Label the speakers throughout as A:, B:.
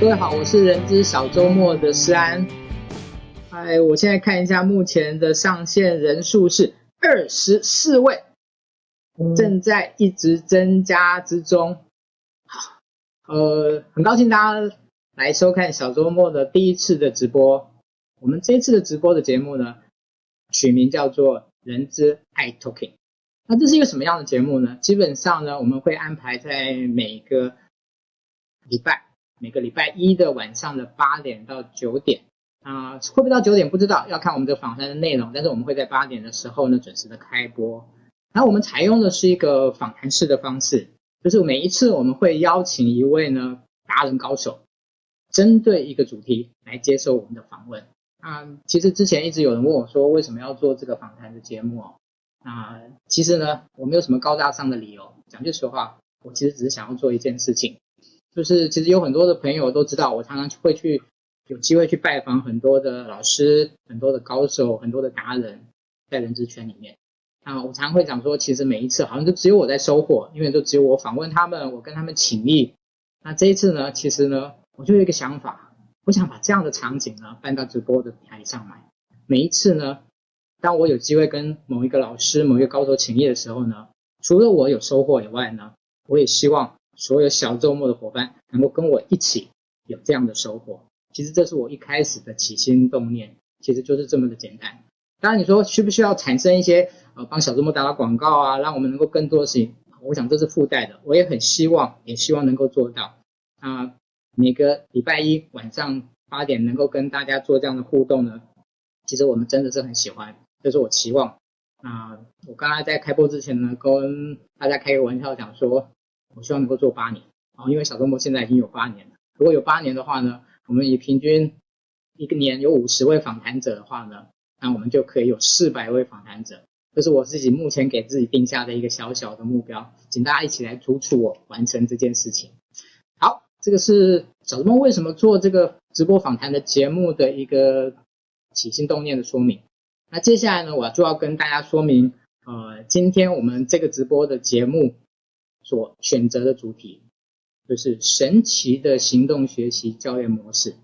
A: 各位好，我是人资小周末的施安。哎，我现在看一下目前的上线人数是二十四位，正在一直增加之中。好，呃，很高兴大家来收看小周末的第一次的直播。我们这一次的直播的节目呢，取名叫做“人资爱 Talking”。那这是一个什么样的节目呢？基本上呢，我们会安排在每个礼拜，每个礼拜一的晚上的八点到九点。啊、会不会到九点不知道，要看我们这个访谈的内容。但是我们会在八点的时候呢，准时的开播。然后我们采用的是一个访谈式的方式，就是每一次我们会邀请一位呢达人高手，针对一个主题来接受我们的访问。啊、其实之前一直有人问我说，为什么要做这个访谈的节目哦？啊、其实呢，我没有什么高大上的理由。讲句实话，我其实只是想要做一件事情，就是其实有很多的朋友都知道，我常常会去有机会去拜访很多的老师、很多的高手、很多的达人，在人资圈里面。啊，我常会讲说，其实每一次好像就只有我在收获，因为都只有我访问他们，我跟他们请益。那这一次呢，其实呢，我就有一个想法，我想把这样的场景呢搬到直播的台上来。每一次呢。当我有机会跟某一个老师、某一个高手请益的时候呢，除了我有收获以外呢，我也希望所有小周末的伙伴能够跟我一起有这样的收获。其实这是我一开始的起心动念，其实就是这么的简单。当然你说需不需要产生一些呃帮小周末打打广告啊，让我们能够更多的事情？我想这是附带的。我也很希望，也希望能够做到。啊、呃，每个礼拜一晚上八点能够跟大家做这样的互动呢，其实我们真的是很喜欢。这是我期望。啊我刚才在开播之前呢，跟大家开个玩笑，讲说，我希望能够做八年啊。因为小周末现在已经有八年了。如果有八年的话呢，我们以平均一个年有五十位访谈者的话呢，那我们就可以有四百位访谈者。这是我自己目前给自己定下的一个小小的目标，请大家一起来督促我完成这件事情。好，这个是小周末为什么做这个直播访谈的节目的一个起心动念的说明。那接下来呢，我就要跟大家说明，呃，今天我们这个直播的节目所选择的主题，就是神奇的行动学习教练模式。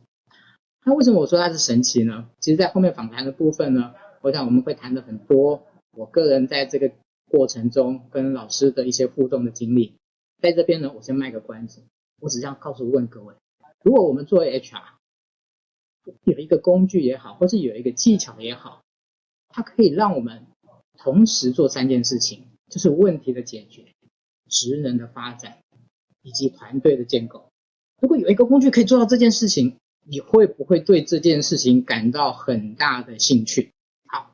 A: 那为什么我说它是神奇呢？其实，在后面访谈的部分呢，我想我们会谈的很多，我个人在这个过程中跟老师的一些互动的经历。在这边呢，我先卖个关子，我只想告诉问各位，如果我们作为 HR，有一个工具也好，或是有一个技巧也好。它可以让我们同时做三件事情，就是问题的解决、职能的发展以及团队的建构。如果有一个工具可以做到这件事情，你会不会对这件事情感到很大的兴趣？好，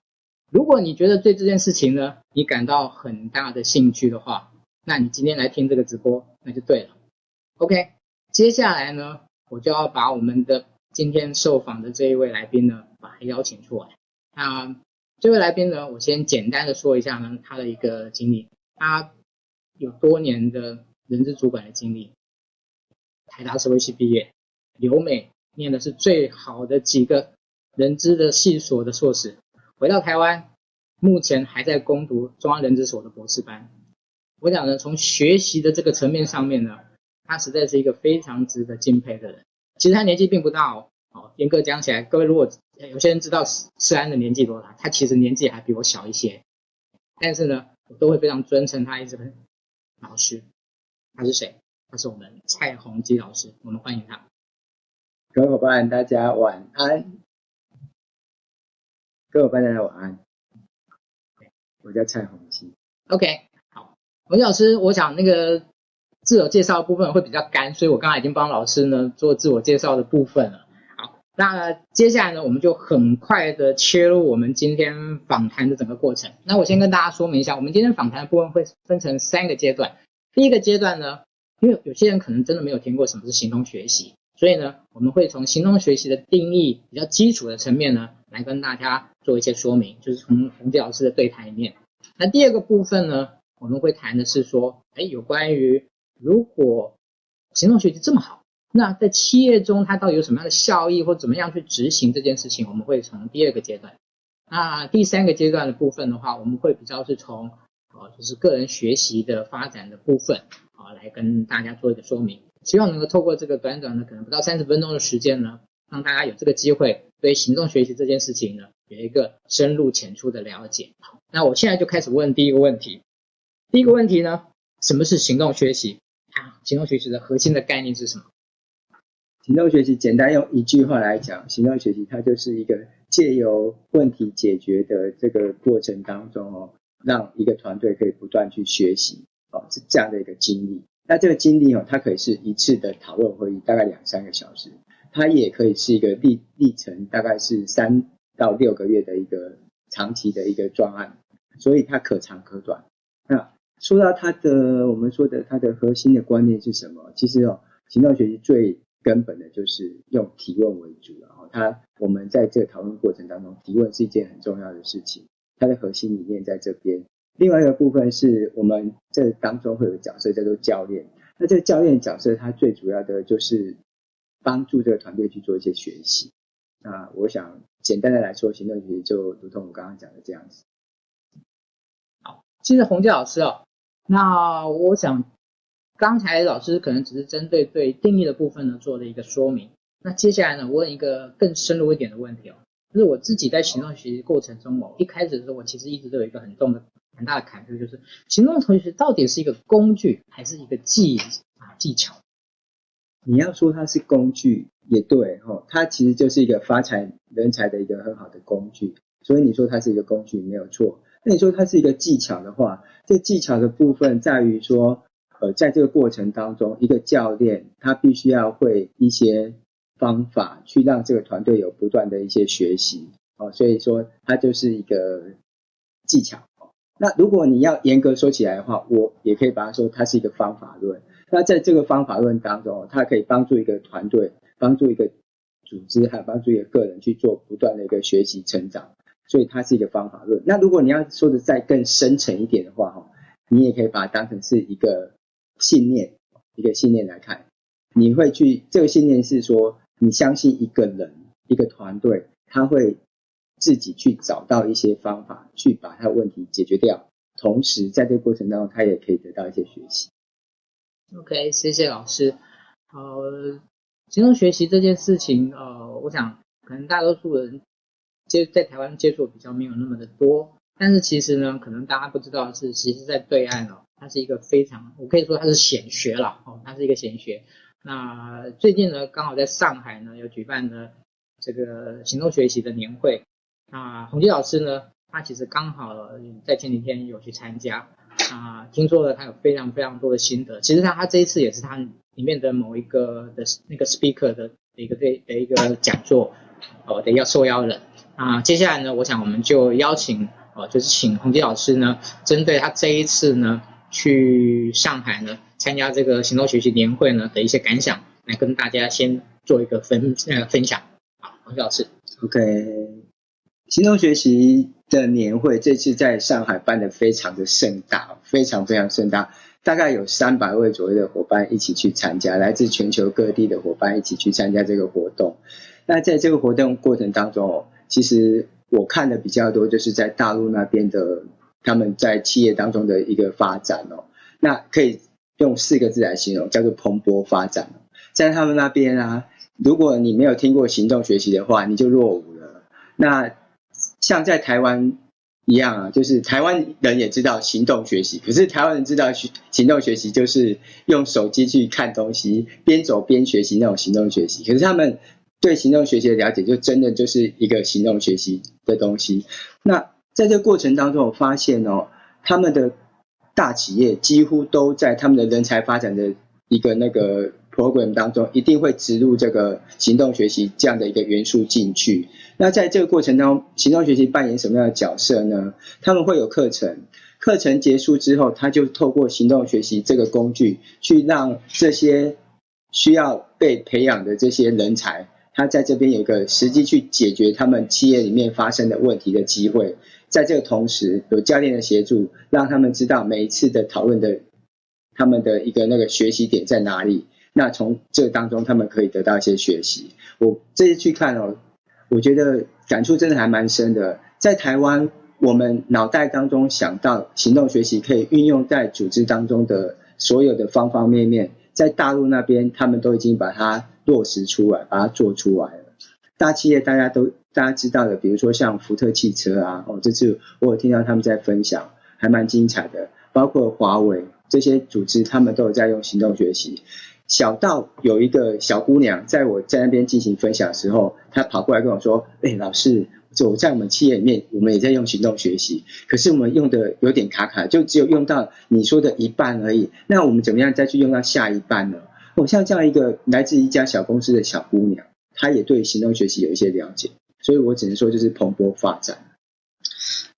A: 如果你觉得对这件事情呢，你感到很大的兴趣的话，那你今天来听这个直播，那就对了。OK，接下来呢，我就要把我们的今天受访的这一位来宾呢，把他邀请出来。那这位来宾呢，我先简单的说一下呢，他的一个经历。他有多年的人资主管的经历，台大社会系毕业，留美念的是最好的几个人资的系所的硕士，回到台湾，目前还在攻读中央人资所的博士班。我讲呢，从学习的这个层面上面呢，他实在是一个非常值得敬佩的人。其实他年纪并不大哦。严格讲起来，各位如果有些人知道施安的年纪多大，他其实年纪还比我小一些，但是呢，我都会非常尊称他一声老师。他是谁？他是我们蔡宏基老师，我们欢迎他。
B: 各位伙伴，大家晚安。各位伙伴，大家晚安。我叫蔡宏基。
A: OK，好，宏基老师，我想那个自我介绍的部分会比较干，所以我刚才已经帮老师呢做自我介绍的部分了。那接下来呢，我们就很快的切入我们今天访谈的整个过程。那我先跟大家说明一下，我们今天访谈的部分会分成三个阶段。第一个阶段呢，因为有些人可能真的没有听过什么是行动学习，所以呢，我们会从行动学习的定义比较基础的层面呢，来跟大家做一些说明，就是从洪杰老师的对谈里面。那第二个部分呢，我们会谈的是说，哎，有关于如果行动学习这么好。那在企业中，它到底有什么样的效益，或怎么样去执行这件事情？我们会从第二个阶段。那第三个阶段的部分的话，我们会比较是从呃，就是个人学习的发展的部分啊，来跟大家做一个说明。希望能够透过这个短短的可能不到三十分钟的时间呢，让大家有这个机会对行动学习这件事情呢有一个深入浅出的了解。好，那我现在就开始问第一个问题。第一个问题呢，什么是行动学习？啊，行动学习的核心的概念是什么？
B: 行动学习简单用一句话来讲，行动学习它就是一个借由问题解决的这个过程当中哦，让一个团队可以不断去学习哦，是这样的一个经历。那这个经历哦，它可以是一次的讨论会议，大概两三个小时；它也可以是一个历历程，大概是三到六个月的一个长期的一个专案，所以它可长可短。那说到它的，我们说的它的核心的观念是什么？其实哦，行动学习最根本的就是用提问为主，然后它我们在这个讨论过程当中，提问是一件很重要的事情，它的核心理念在这边。另外一个部分是我们这当中会有角色叫做教练，那这个教练角色它最主要的就是帮助这个团队去做一些学习。那我想简单的来说，行动学习就如同我刚刚讲的这样子。
A: 好，谢谢洪杰老师哦。那我想。刚才老师可能只是针对对定义的部分呢做了一个说明。那接下来呢，我问一个更深入一点的问题哦，就是我自己在行动学习过程中哦，一开始的时候我其实一直都有一个很重的、很大的坎坷，就是行动同学到底是一个工具还是一个技啊技巧？
B: 你要说它是工具也对哈，它其实就是一个发财人才的一个很好的工具，所以你说它是一个工具没有错。那你说它是一个技巧的话，这技巧的部分在于说。呃，在这个过程当中，一个教练他必须要会一些方法，去让这个团队有不断的一些学习哦。所以说，它就是一个技巧。哦那如果你要严格说起来的话，我也可以把它说，它是一个方法论。那在这个方法论当中，它可以帮助一个团队、帮助一个组织，还有帮助一个个人去做不断的一个学习成长。所以它是一个方法论。那如果你要说的再更深层一点的话，哈，你也可以把它当成是一个。信念，一个信念来看，你会去这个信念是说，你相信一个人、一个团队，他会自己去找到一些方法，去把他的问题解决掉。同时，在这个过程当中，他也可以得到一些学习。
A: OK，谢谢老师。呃，行动学习这件事情，呃，我想可能大多数人接在台湾接触比较没有那么的多，但是其实呢，可能大家不知道的是，其实在对岸哦。它是一个非常，我可以说它是显学了哦，它是一个显学。那最近呢，刚好在上海呢有举办了这个行动学习的年会。那洪基老师呢，他其实刚好在前几天有去参加啊，听说了他有非常非常多的心得。其实他他这一次也是他里面的某一个的那个 speaker 的一个对的一个讲座哦的要受邀人啊。接下来呢，我想我们就邀请就是请洪基老师呢，针对他这一次呢。去上海呢，参加这个行动学习年会呢的一些感想，来跟大家先做一个分呃分享。好，洪基老师。
B: OK，行动学习的年会这次在上海办得非常的盛大，非常非常盛大，大概有三百位左右的伙伴一起去参加，来自全球各地的伙伴一起去参加这个活动。那在这个活动过程当中，其实我看的比较多，就是在大陆那边的。他们在企业当中的一个发展哦，那可以用四个字来形容，叫做蓬勃发展。在他们那边啊，如果你没有听过行动学习的话，你就落伍了。那像在台湾一样啊，就是台湾人也知道行动学习，可是台湾人知道行动学习就是用手机去看东西，边走边学习那种行动学习。可是他们对行动学习的了解，就真的就是一个行动学习的东西。那在这个过程当中，我发现哦，他们的大企业几乎都在他们的人才发展的一个那个 program 当中，一定会植入这个行动学习这样的一个元素进去。那在这个过程当中，行动学习扮演什么样的角色呢？他们会有课程，课程结束之后，他就透过行动学习这个工具，去让这些需要被培养的这些人才，他在这边有一个实际去解决他们企业里面发生的问题的机会。在这个同时，有教练的协助，让他们知道每一次的讨论的他们的一个那个学习点在哪里。那从这当中，他们可以得到一些学习。我这次去看哦，我觉得感触真的还蛮深的。在台湾，我们脑袋当中想到行动学习可以运用在组织当中的所有的方方面面，在大陆那边，他们都已经把它落实出来，把它做出来了。大企业大家都大家知道的，比如说像福特汽车啊，哦，这次我有听到他们在分享，还蛮精彩的。包括华为这些组织，他们都有在用行动学习。小到有一个小姑娘，在我在那边进行分享的时候，她跑过来跟我说：“哎，老师，我在我们企业里面，我们也在用行动学习，可是我们用的有点卡卡，就只有用到你说的一半而已。那我们怎么样再去用到下一半呢？”我像这样一个来自一家小公司的小姑娘，她也对行动学习有一些了解，所以我只能说就是蓬勃发展。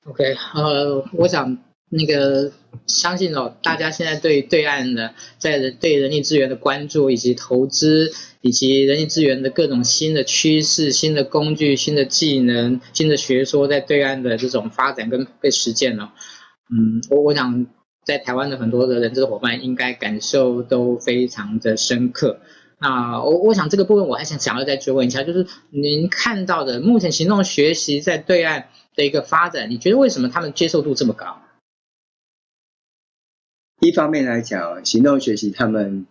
A: OK，呃，我想。那个相信哦，大家现在对对岸的在对人力资源的关注，以及投资，以及人力资源的各种新的趋势、新的工具、新的技能、新的学说，在对岸的这种发展跟被实践了。嗯，我我想在台湾的很多的人资伙伴应该感受都非常的深刻。那我我想这个部分我还想想要再追问一下，就是您看到的目前行动学习在对岸的一个发展，你觉得为什么他们接受度这么高？
B: 一方面来讲，行动学习他们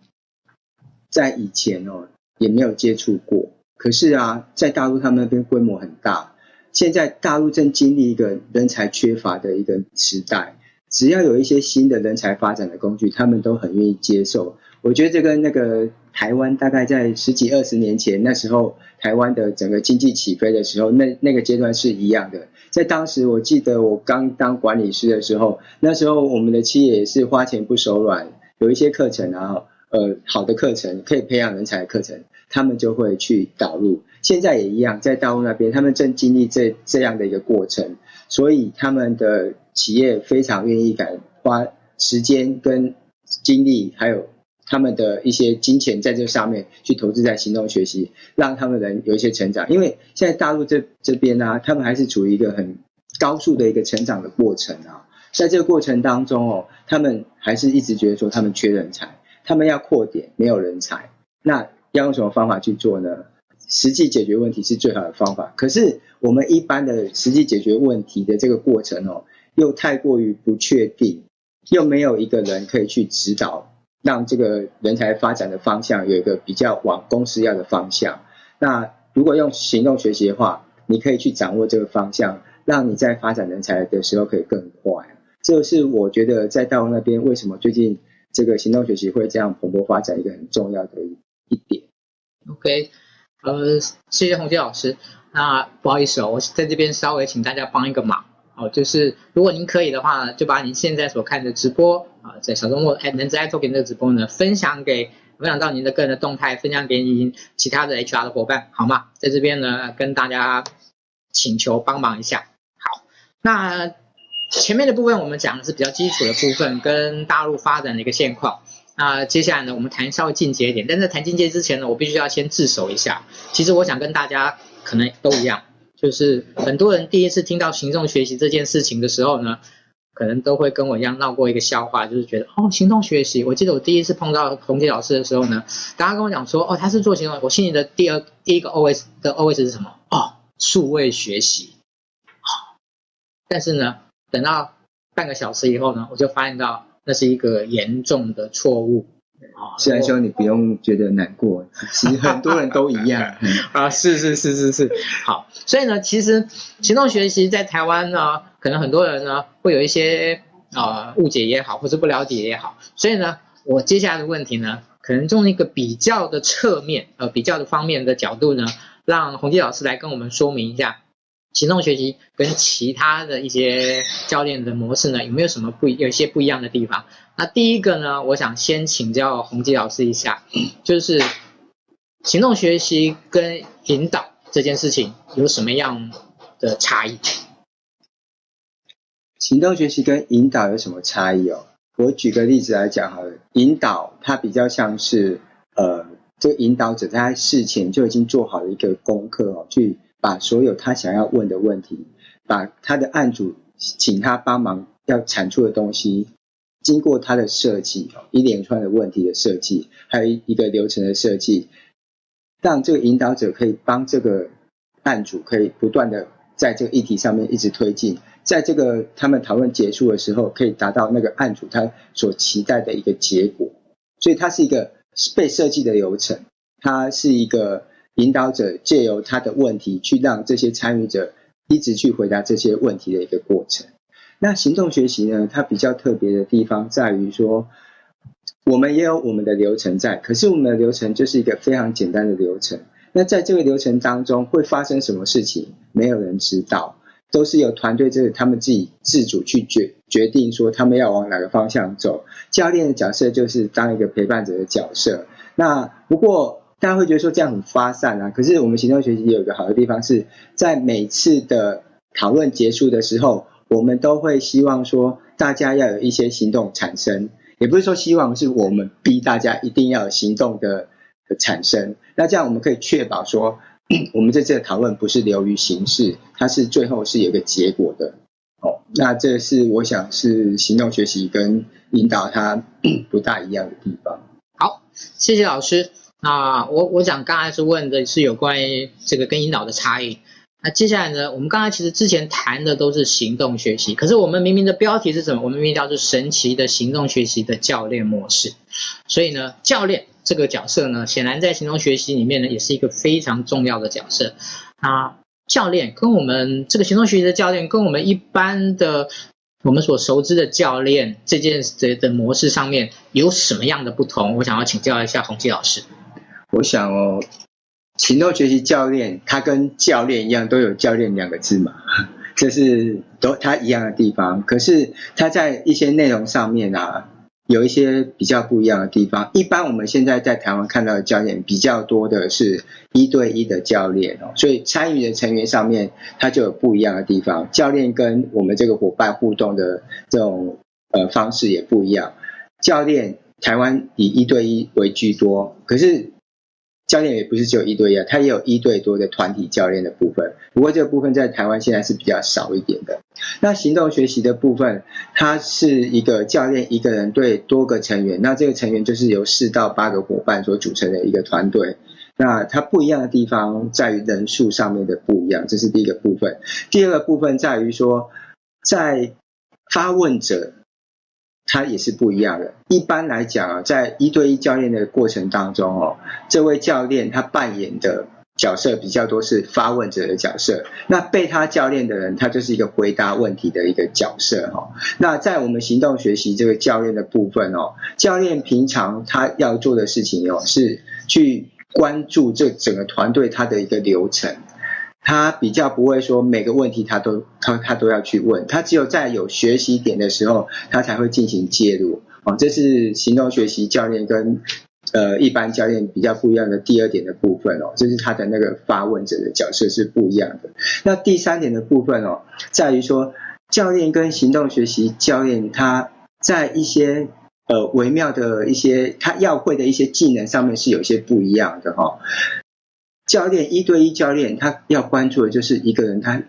B: 在以前哦也没有接触过，可是啊，在大陆他们那边规模很大，现在大陆正经历一个人才缺乏的一个时代，只要有一些新的人才发展的工具，他们都很愿意接受。我觉得这跟那个台湾大概在十几二十年前那时候，台湾的整个经济起飞的时候，那那个阶段是一样的。在当时，我记得我刚当管理师的时候，那时候我们的企业也是花钱不手软，有一些课程啊，呃，好的课程可以培养人才的课程，他们就会去导入。现在也一样，在大陆那边，他们正经历这这样的一个过程，所以他们的企业非常愿意敢花时间跟精力，还有。他们的一些金钱在这上面去投资在行动学习，让他们人有一些成长。因为现在大陆这这边呢、啊，他们还是处于一个很高速的一个成长的过程啊。在这个过程当中哦，他们还是一直觉得说他们缺人才，他们要扩点，没有人才。那要用什么方法去做呢？实际解决问题是最好的方法。可是我们一般的实际解决问题的这个过程哦，又太过于不确定，又没有一个人可以去指导。让这个人才发展的方向有一个比较往公司要的方向。那如果用行动学习的话，你可以去掌握这个方向，让你在发展人才的时候可以更快。这是我觉得在大陆那边为什么最近这个行动学习会这样蓬勃发展一个很重要的一点。
A: OK，呃，谢谢洪杰老师。那不好意思哦，我在这边稍微请大家帮一个忙。哦，就是如果您可以的话，就把您现在所看的直播啊，在小周末哎，人资 i Talking 这个直播呢，分享给分享到您的个人的动态，分享给您其他的 HR 的伙伴，好吗？在这边呢，跟大家请求帮忙一下。好，那前面的部分我们讲的是比较基础的部分，跟大陆发展的一个现况。那接下来呢，我们谈稍微进阶一点，但在谈进阶之前呢，我必须要先自首一下。其实我想跟大家可能都一样。就是很多人第一次听到行动学习这件事情的时候呢，可能都会跟我一样闹过一个笑话，就是觉得哦，行动学习。我记得我第一次碰到宏基老师的时候呢，大家跟我讲说哦，他是做行动，我心里的第二第一个 OS 的 OS 是什么？哦，数位学习。好，但是呢，等到半个小时以后呢，我就发现到那是一个严重的错误。
B: 虽然说你不用觉得难过，其实很多人都一样
A: 啊，是是是是是，好，所以呢，其实行动学习在台湾呢，可能很多人呢会有一些啊、呃、误解也好，或是不了解也好，所以呢，我接下来的问题呢，可能从一个比较的侧面呃比较的方面的角度呢，让洪基老师来跟我们说明一下。行动学习跟其他的一些教练的模式呢，有没有什么不有一些不一样的地方？那第一个呢，我想先请教洪基老师一下，就是行动学习跟引导这件事情有什么样的差异？
B: 行动学习跟引导有什么差异哦？我举个例子来讲好了，引导它比较像是呃，这个引导者他在事前就已经做好了一个功课哦，去。把所有他想要问的问题，把他的案主请他帮忙要产出的东西，经过他的设计，一连串的问题的设计，还有一个流程的设计，让这个引导者可以帮这个案主可以不断的在这个议题上面一直推进，在这个他们讨论结束的时候，可以达到那个案主他所期待的一个结果。所以它是一个被设计的流程，它是一个引导者借由他的问题去让这些参与者一直去回答这些问题的一个过程。那行动学习呢，它比较特别的地方在于说，我们也有我们的流程在，可是我们的流程就是一个非常简单的流程。那在这个流程当中会发生什么事情，没有人知道，都是由团队这他们自己自主去决决定说他们要往哪个方向走。教练的角色就是当一个陪伴者的角色。那不过大家会觉得说这样很发散啊，可是我们行动学习有一个好的地方是在每次的讨论结束的时候，我们都会希望说大家要有一些行动产生，也不是说希望是我们逼大家一定要有行动的。产生，那这样我们可以确保说，我们这次的讨论不是流于形式，它是最后是有个结果的。哦，那这是我想是行动学习跟引导它 不大一样的地方。
A: 好，谢谢老师。那我我想刚才是问的是有关于这个跟引导的差异。那接下来呢，我们刚才其实之前谈的都是行动学习，可是我们明明的标题是什么？我们明明叫做神奇的行动学习的教练模式。所以呢，教练。这个角色呢，显然在行动学习里面呢，也是一个非常重要的角色。啊，教练跟我们这个行动学习的教练，跟我们一般的我们所熟知的教练这件的的模式上面有什么样的不同？我想要请教一下宏基老师。
B: 我想哦，行动学习教练他跟教练一样，都有教练两个字嘛，这是都他一样的地方。可是他在一些内容上面啊。有一些比较不一样的地方。一般我们现在在台湾看到的教练比较多的是一对一的教练哦，所以参与的成员上面他就有不一样的地方。教练跟我们这个伙伴互动的这种呃方式也不一样。教练台湾以一对一为居多，可是。教练也不是只有一对一啊，他也有一对多的团体教练的部分。不过这个部分在台湾现在是比较少一点的。那行动学习的部分，它是一个教练一个人对多个成员，那这个成员就是由四到八个伙伴所组成的一个团队。那它不一样的地方在于人数上面的不一样，这是第一个部分。第二个部分在于说，在发问者。他也是不一样的。一般来讲啊，在一对一教练的过程当中哦，这位教练他扮演的角色比较多是发问者的角色。那被他教练的人，他就是一个回答问题的一个角色哈。那在我们行动学习这个教练的部分哦，教练平常他要做的事情哦，是去关注这整个团队他的一个流程。他比较不会说每个问题他都他他都要去问，他只有在有学习点的时候，他才会进行介入。哦，这是行动学习教练跟呃一般教练比较不一样的第二点的部分哦，这是他的那个发问者的角色是不一样的。那第三点的部分哦，在于说教练跟行动学习教练他在一些呃微妙的一些他要会的一些技能上面是有些不一样的哈。教练一对一教练，他要关注的就是一个人他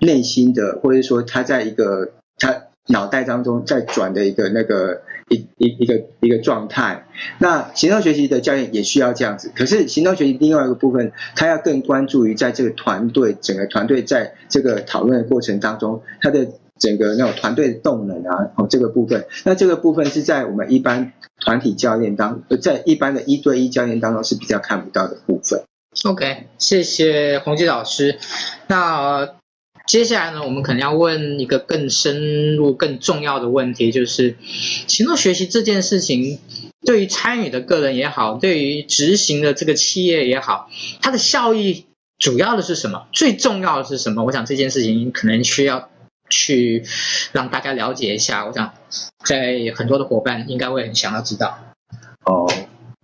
B: 内心的，或者说他在一个他脑袋当中在转的一个那个一一一个一个状态。那行动学习的教练也需要这样子，可是行动学习另外一个部分，他要更关注于在这个团队整个团队在这个讨论的过程当中，他的整个那种团队的动能啊，哦这个部分，那这个部分是在我们一般团体教练当，在一般的一对一教练当中是比较看不到的部分。
A: OK，谢谢宏基老师。那、接下来呢，我们可能要问一个更深入、更重要的问题，就是行动学习这件事情，对于参与的个人也好，对于执行的这个企业也好，它的效益主要的是什么？最重要的是什么？我想这件事情可能需要去让大家了解一下。我想，在很多的伙伴应该会很想要知道。
B: 哦。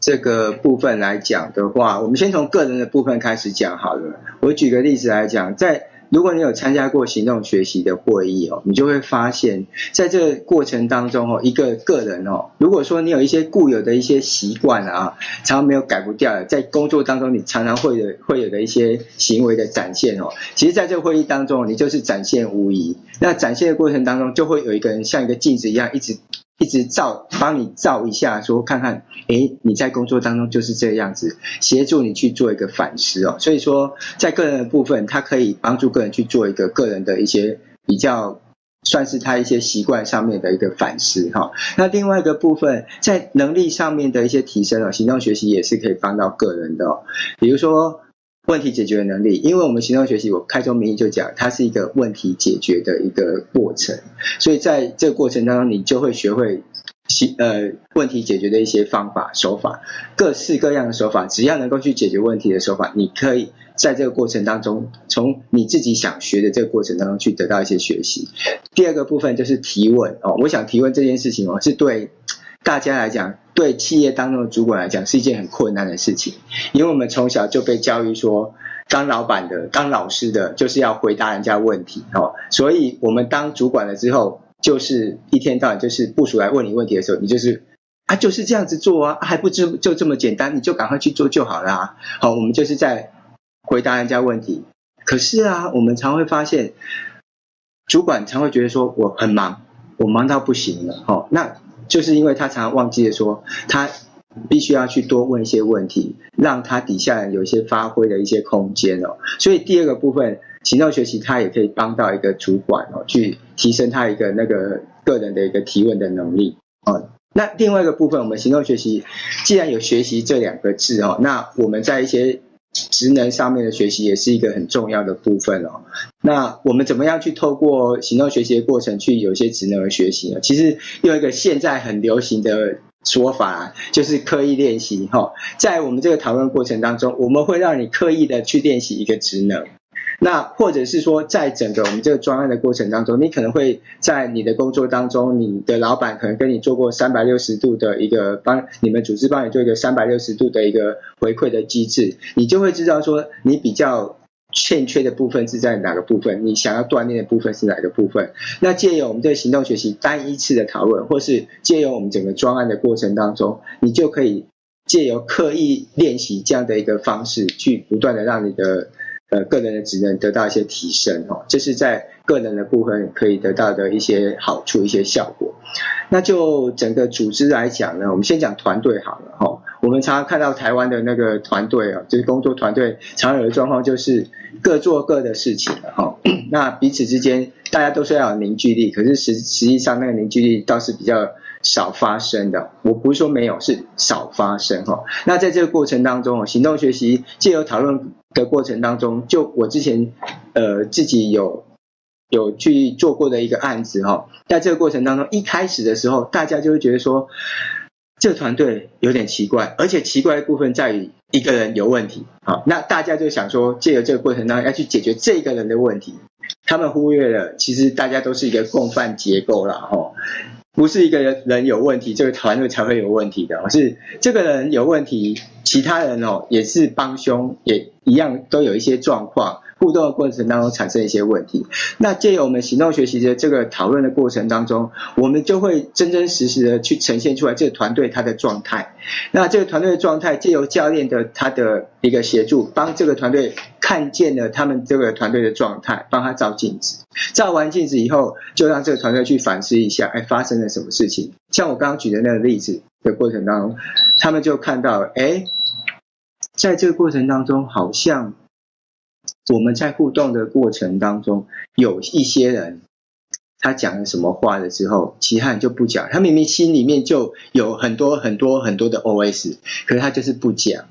B: 这个部分来讲的话，我们先从个人的部分开始讲好了。我举个例子来讲，在如果你有参加过行动学习的会议哦，你就会发现，在这个过程当中哦，一个个人哦，如果说你有一些固有的一些习惯啊，常常没有改不掉的，在工作当中你常常会有会有的一些行为的展现哦，其实在这个会议当中，你就是展现无疑。那展现的过程当中，就会有一个人像一个镜子一样，一直。一直照，帮你照一下，说看看，诶，你在工作当中就是这样子，协助你去做一个反思哦。所以说，在个人的部分，它可以帮助个人去做一个个人的一些比较算是他一些习惯上面的一个反思哈。那另外一个部分，在能力上面的一些提升哦，行动学习也是可以帮到个人的哦。比如说问题解决能力，因为我们行动学习，我开宗明义就讲，它是一个问题解决的一个过程，所以在这个过程当中，你就会学会。其呃，问题解决的一些方法手法，各式各样的手法，只要能够去解决问题的手法，你可以在这个过程当中，从你自己想学的这个过程当中去得到一些学习。第二个部分就是提问哦，我想提问这件事情哦，是对大家来讲，对企业当中的主管来讲，是一件很困难的事情，因为我们从小就被教育说，当老板的、当老师的，就是要回答人家问题哦，所以我们当主管了之后。就是一天到晚就是部署来问你问题的时候，你就是啊就是这样子做啊，还不知就这么简单，你就赶快去做就好了啊。好，我们就是在回答人家问题。可是啊，我们常会发现，主管常会觉得说我很忙，我忙到不行了。哦，那就是因为他常常忘记了说他。必须要去多问一些问题，让他底下人有一些发挥的一些空间哦。所以第二个部分，行动学习它也可以帮到一个主管哦，去提升他一个那个个人的一个提问的能力哦。那另外一个部分，我们行动学习既然有学习这两个字哦，那我们在一些职能上面的学习也是一个很重要的部分哦。那我们怎么样去透过行动学习的过程去有一些职能的学习呢？其实用一个现在很流行的。说法就是刻意练习哈，在我们这个讨论过程当中，我们会让你刻意的去练习一个职能，那或者是说，在整个我们这个专案的过程当中，你可能会在你的工作当中，你的老板可能跟你做过三百六十度的一个帮你们组织帮你做一个三百六十度的一个回馈的机制，你就会知道说你比较。欠缺的部分是在哪个部分？你想要锻炼的部分是哪个部分？那借由我们这个行动学习单一次的讨论，或是借由我们整个专案的过程当中，你就可以借由刻意练习这样的一个方式，去不断的让你的呃个人的职能得到一些提升哦。这是在个人的部分可以得到的一些好处、一些效果。那就整个组织来讲呢，我们先讲团队好了哈。我们常常看到台湾的那个团队啊，就是工作团队常有的状况就是各做各的事情了哈。那彼此之间大家都说要有凝聚力，可是实实际上那个凝聚力倒是比较少发生的。我不是说没有，是少发生哈。那在这个过程当中，行动学习借由讨论的过程当中，就我之前呃自己有有去做过的一个案子哈，在这个过程当中，一开始的时候，大家就会觉得说。这个团队有点奇怪，而且奇怪的部分在于一个人有问题。好，那大家就想说，借由这个过程当中要去解决这个人的问题，他们忽略了，其实大家都是一个共犯结构啦，哈，不是一个人有问题，这个团队才会有问题的，是这个人有问题，其他人哦也是帮凶，也一样都有一些状况。互动的过程当中产生一些问题，那借由我们行动学习的这个讨论的过程当中，我们就会真真实实的去呈现出来这个团队他的状态。那这个团队的状态，借由教练的他的一个协助，帮这个团队看见了他们这个团队的状态，帮他照镜子。照完镜子以后，就让这个团队去反思一下，哎，发生了什么事情？像我刚刚举的那个例子的过程当中，他们就看到，哎，在这个过程当中，好像。我们在互动的过程当中，有一些人他讲了什么话了之后，其他人就不讲。他明明心里面就有很多很多很多的 OS，可是他就是不讲。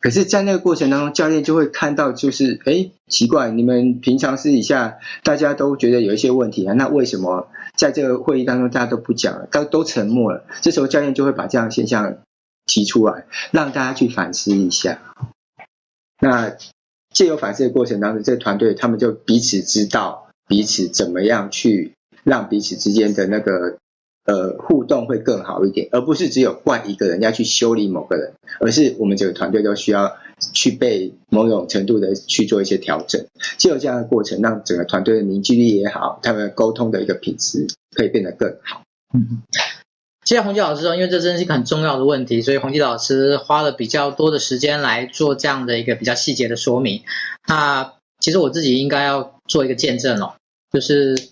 B: 可是，在那个过程当中，教练就会看到，就是哎，奇怪，你们平常私底下大家都觉得有一些问题啊，那为什么在这个会议当中大家都不讲了，都都沉默了？这时候教练就会把这样的现象提出来，让大家去反思一下。那。借由反思的过程当中，这个团队他们就彼此知道彼此怎么样去让彼此之间的那个呃互动会更好一点，而不是只有怪一个人要去修理某个人，而是我们整个团队都需要去被某种程度的去做一些调整。借由这样的过程，让整个团队的凝聚力也好，他们沟通的一个品质可以变得更好。嗯。
A: 谢谢宏基老师，因为这真是一个很重要的问题，所以宏基老师花了比较多的时间来做这样的一个比较细节的说明。那其实我自己应该要做一个见证哦，就是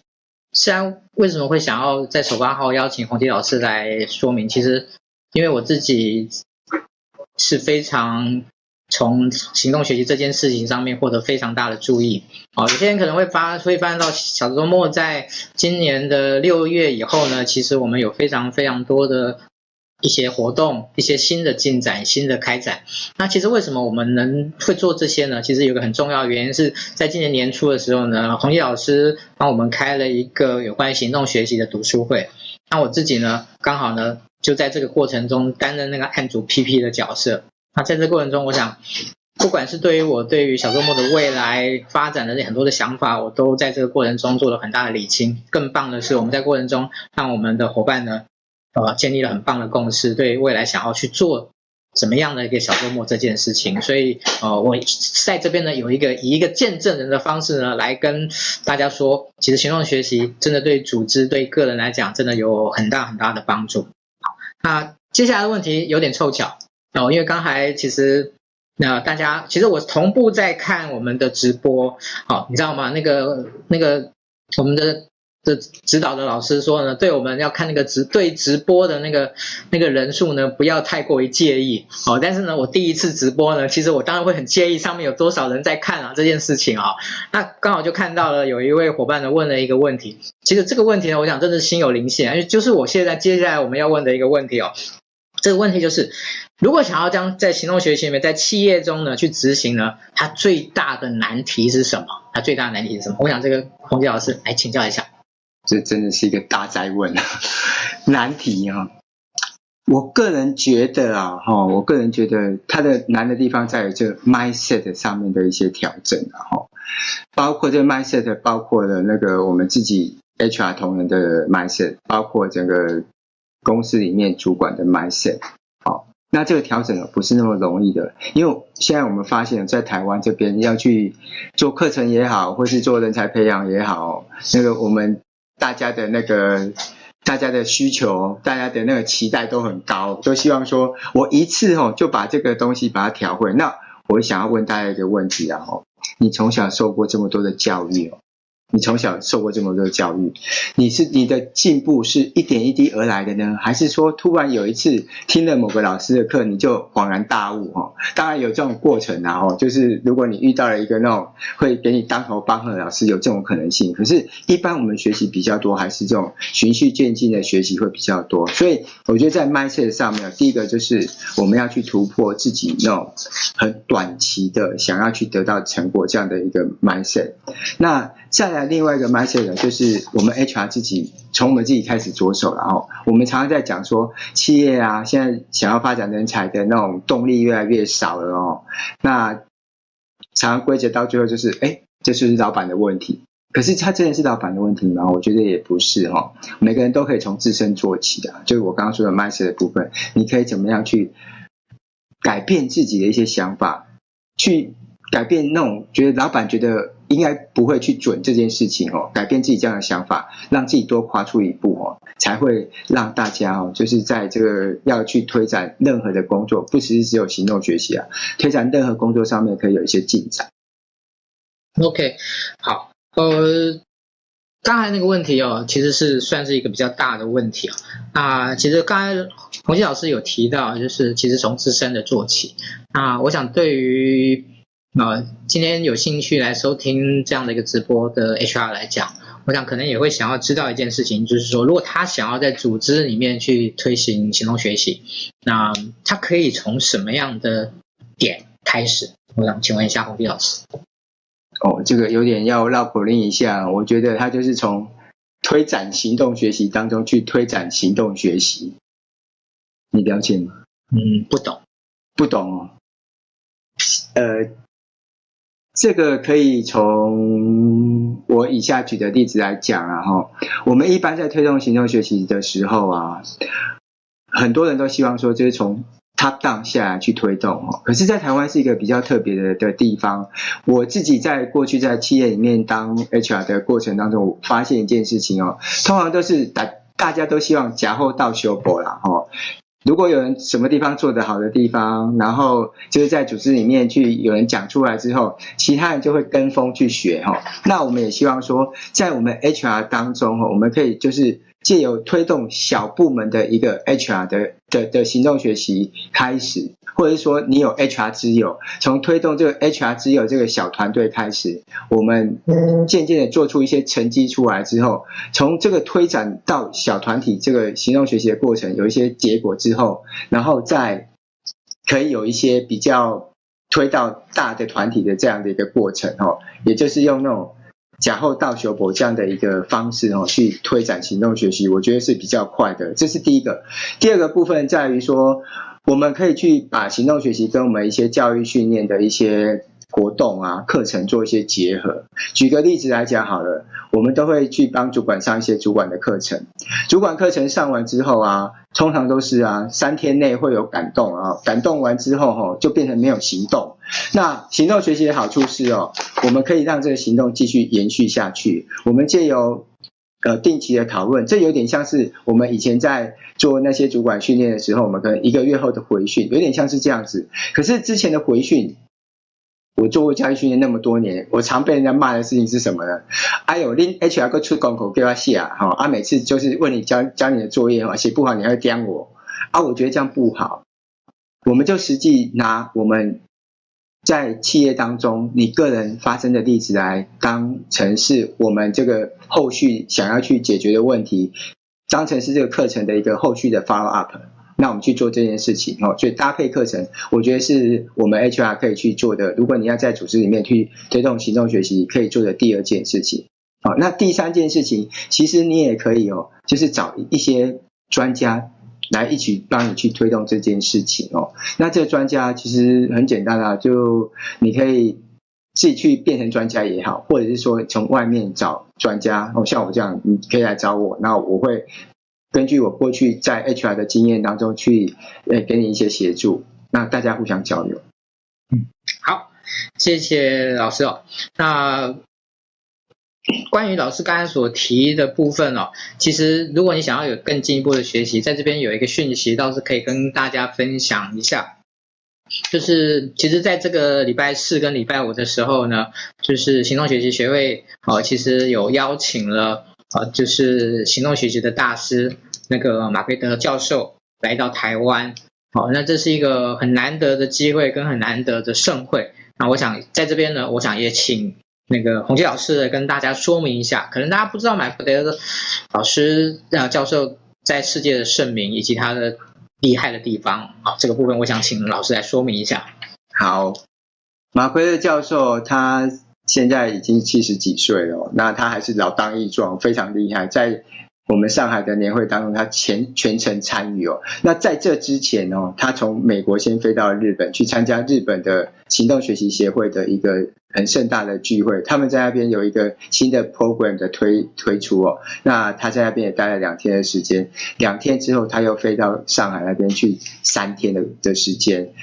A: 虽然为什么会想要在首发号邀请宏基老师来说明，其实因为我自己是非常从行动学习这件事情上面获得非常大的注意。哦，有些人可能会发会发现到小周末在今年的六月以后呢，其实我们有非常非常多的一些活动、一些新的进展、新的开展。那其实为什么我们能会做这些呢？其实有个很重要的原因是在今年年初的时候呢，红叶老师帮我们开了一个有关行动学习的读书会。那我自己呢，刚好呢就在这个过程中担任那个案主 PP 的角色。那在这过程中，我想。不管是对于我对于小周末的未来发展的很多的想法，我都在这个过程中做了很大的理清。更棒的是，我们在过程中让我们的伙伴呢，呃，建立了很棒的共识，对未来想要去做怎么样的一个小周末这件事情。所以，呃，我在这边呢，有一个以一个见证人的方式呢，来跟大家说，其实行动学习真的对组织对个人来讲，真的有很大很大的帮助。好，那接下来的问题有点凑巧哦，因为刚才其实。那大家其实我同步在看我们的直播，好，你知道吗？那个那个我们的的指导的老师说呢，对我们要看那个直对直播的那个那个人数呢，不要太过于介意，好，但是呢，我第一次直播呢，其实我当然会很介意上面有多少人在看啊这件事情啊。那刚好就看到了有一位伙伴呢问了一个问题，其实这个问题呢，我想真的是心有灵犀，因为就是我现在接下来我们要问的一个问题哦。这个问题就是，如果想要将在行动学习里面，在企业中呢去执行呢，它最大的难题是什么？它最大的难题是什么？我想这个洪杰老师来请教一下。
B: 这真的是一个大哉问啊，难题啊！我个人觉得啊，哈，我个人觉得它的难的地方在于这 mindset 上面的一些调整啊，哈，包括这个 mindset，包括了那个我们自己 HR 同仁的 mindset，包括整个。公司里面主管的 mindset，那这个调整不是那么容易的，因为现在我们发现，在台湾这边要去做课程也好，或是做人才培养也好，那个我们大家的那个大家的需求，大家的那个期待都很高，都希望说我一次哦就把这个东西把它调回。那我想要问大家一个问题啊，哦，你从小受过这么多的教育哦？你从小受过这么多教育，你是你的进步是一点一滴而来的呢，还是说突然有一次听了某个老师的课，你就恍然大悟？哈，当然有这种过程啊，哦，就是如果你遇到了一个那种会给你当头棒喝的老师，有这种可能性。可是，一般我们学习比较多，还是这种循序渐进的学习会比较多。所以，我觉得在 mindset 上面，第一个就是我们要去突破自己那种很短期的想要去得到成果这样的一个 mindset。那再来另外一个 mindset 就是我们 HR 自己从我们自己开始着手，然后我们常常在讲说，企业啊，现在想要发展人才的那种动力越来越少了哦。那常常归结到最后就是，哎，这就是老板的问题。可是他真的是老板的问题吗？我觉得也不是哈。每个人都可以从自身做起的，就是我刚刚说的 mindset 的部分，你可以怎么样去改变自己的一些想法，去改变那种觉得老板觉得。应该不会去准这件事情哦，改变自己这样的想法，让自己多跨出一步哦，才会让大家哦，就是在这个要去推展任何的工作，不只是只有行动学习啊，推展任何工作上面可以有一些进展。
A: OK，好，呃，刚才那个问题哦，其实是算是一个比较大的问题啊。那其实刚才洪熙老师有提到，就是其实从自身的做起。那我想对于。那今天有兴趣来收听这样的一个直播的 HR 来讲，我想可能也会想要知道一件事情，就是说，如果他想要在组织里面去推行行动学习，那他可以从什么样的点开始？我想请问一下洪迪老师。
B: 哦，这个有点要绕口令一下，我觉得他就是从推展行动学习当中去推展行动学习，你了解吗？
A: 嗯，不懂，
B: 不懂哦，呃。这个可以从我以下举的例子来讲啊，哈，我们一般在推动行动学习的时候啊，很多人都希望说，就是从 top down 下去推动哦。可是，在台湾是一个比较特别的的地方。我自己在过去在企业里面当 HR 的过程当中，我发现一件事情哦，通常都是大大家都希望假后到修补啦，哈。如果有人什么地方做得好的地方，然后就是在组织里面去有人讲出来之后，其他人就会跟风去学哈。那我们也希望说，在我们 HR 当中哈，我们可以就是借由推动小部门的一个 HR 的的的行动学习开始，或者是说你有 HR 之友，从推动这个 HR 之友这个小团队开始，我们渐渐的做出一些成绩出来之后，从这个推展到小团体这个行动学习的过程有一些结果之后，然后再可以有一些比较推到大的团体的这样的一个过程哦，也就是用那种。假后到修博这样的一个方式哦，去推展行动学习，我觉得是比较快的。这是第一个。第二个部分在于说，我们可以去把行动学习跟我们一些教育训练的一些活动啊、课程做一些结合。举个例子来讲好了，我们都会去帮主管上一些主管的课程。主管课程上完之后啊，通常都是啊，三天内会有感动啊，感动完之后吼，就变成没有行动。那行动学习的好处是哦，我们可以让这个行动继续延续下去。我们借由呃定期的讨论，这有点像是我们以前在做那些主管训练的时候，我们可能一个月后的回训，有点像是这样子。可是之前的回训。我做过教育训练那么多年，我常被人家骂的事情是什么呢？哎呦，你 HR 个出公口给他写啊，哈啊，每次就是问你交交你的作业哈，写不好你还会刁我啊，我觉得这样不好。我们就实际拿我们在企业当中你个人发生的例子来当成是我们这个后续想要去解决的问题，当成是这个课程的一个后续的 follow up。那我们去做这件事情哦，所以搭配课程，我觉得是我们 HR 可以去做的。如果你要在组织里面去推动行动学习，可以做的第二件事情。好，那第三件事情，其实你也可以哦，就是找一些专家来一起帮你去推动这件事情哦。那这个专家其实很简单啊，就你可以自己去变成专家也好，或者是说从外面找专家哦，像我这样，你可以来找我，那我会。根据我过去在 HR 的经验当中去，呃，给你一些协助，那大家互相交流。
A: 嗯，好，谢谢老师哦。那关于老师刚才所提的部分哦，其实如果你想要有更进一步的学习，在这边有一个讯息倒是可以跟大家分享一下，就是其实在这个礼拜四跟礼拜五的时候呢，就是行动学习学会哦，其实有邀请了。啊，就是行动学习的大师那个马奎德教授来到台湾，好，那这是一个很难得的机会跟很难得的盛会。那我想在这边呢，我想也请那个洪基老师跟大家说明一下，可能大家不知道马奎德老师啊教授在世界的盛名以及他的厉害的地方，啊，这个部分我想请老师来说明一下。
B: 好，马奎德教授他。现在已经七十几岁了，那他还是老当益壮，非常厉害。在我们上海的年会当中，他全全程参与哦。那在这之前哦，他从美国先飞到日本去参加日本的行动学习协会的一个很盛大的聚会，他们在那边有一个新的 program 的推推出哦。那他在那边也待了两天的时间，两天之后他又飞到上海那边去三天的的时间。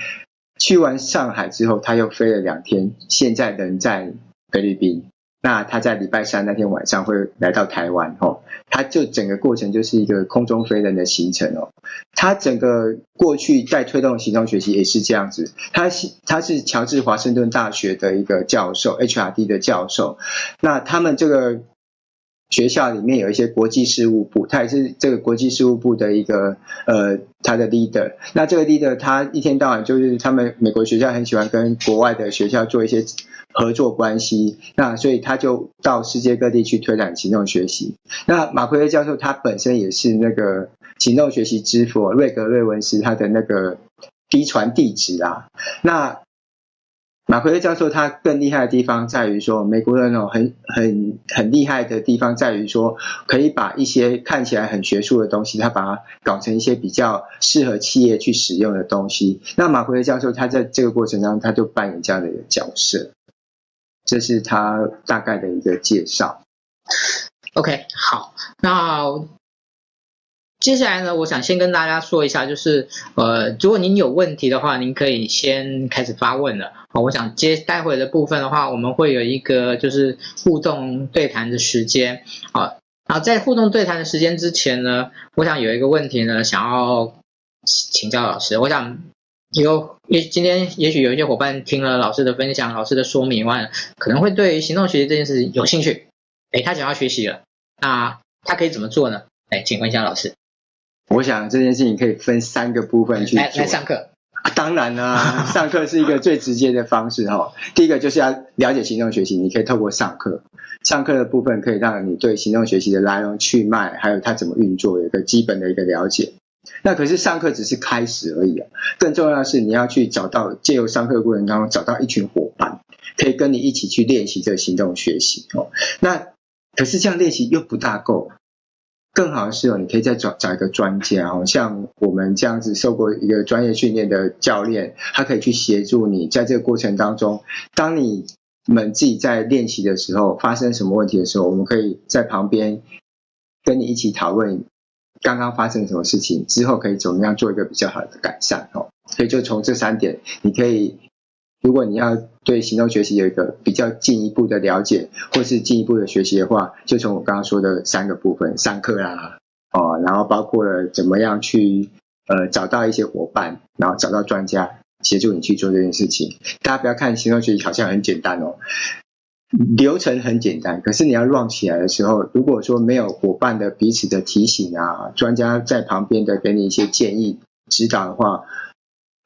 B: 去完上海之后，他又飞了两天，现在人在。菲律宾，那他在礼拜三那天晚上会来到台湾哦，他就整个过程就是一个空中飞人的行程哦。他整个过去在推动行动学习也是这样子，他是他是乔治华盛顿大学的一个教授，HRD 的教授，那他们这个。学校里面有一些国际事务部，他也是这个国际事务部的一个呃，他的 leader。那这个 leader 他一天到晚就是他们美国学校很喜欢跟国外的学校做一些合作关系，那所以他就到世界各地去推展行动学习。那马奎德教授他本身也是那个行动学习之父瑞格瑞文斯他的那个嫡传弟子啊，那。马奎德教授他更厉害的地方在于说，美国人哦很很很厉害的地方在于说，可以把一些看起来很学术的东西，他把它搞成一些比较适合企业去使用的东西。那马奎德教授他在这个过程当中，他就扮演这样的一个角色。这是他大概的一个介绍。
A: OK，好，那。接下来呢，我想先跟大家说一下，就是呃，如果您有问题的话，您可以先开始发问了。好，我想接待会的部分的话，我们会有一个就是互动对谈的时间。好，然后在互动对谈的时间之前呢，我想有一个问题呢，想要请教老师。我想有，也今天也许有一些伙伴听了老师的分享、老师的说明完，可能会对行动学习这件事有兴趣。哎，他想要学习了，那他可以怎么做呢？哎，请问一下老师。
B: 我想这件事情可以分三个部分去。
A: 来来上课。
B: 当然啦、啊，上课是一个最直接的方式哈。第一个就是要了解行动学习，你可以透过上课，上课的部分可以让你对行动学习的来龙去脉，还有它怎么运作有一个基本的一个了解。那可是上课只是开始而已啊，更重要的是你要去找到借由上课过程当中找到一群伙伴，可以跟你一起去练习这个行动学习哦。那可是这样练习又不大够。更好的是哦，你可以再找找一个专家哦，像我们这样子受过一个专业训练的教练，他可以去协助你在这个过程当中，当你们自己在练习的时候发生什么问题的时候，我们可以在旁边跟你一起讨论刚刚发生什么事情，之后可以怎么样做一个比较好的改善哦。所以就从这三点，你可以。如果你要对行动学习有一个比较进一步的了解，或是进一步的学习的话，就从我刚刚说的三个部分：上课啦，哦，然后包括了怎么样去呃找到一些伙伴，然后找到专家协助你去做这件事情。大家不要看行动学习好像很简单哦，流程很简单，可是你要 run 起来的时候，如果说没有伙伴的彼此的提醒啊，专家在旁边的给你一些建议指导的话。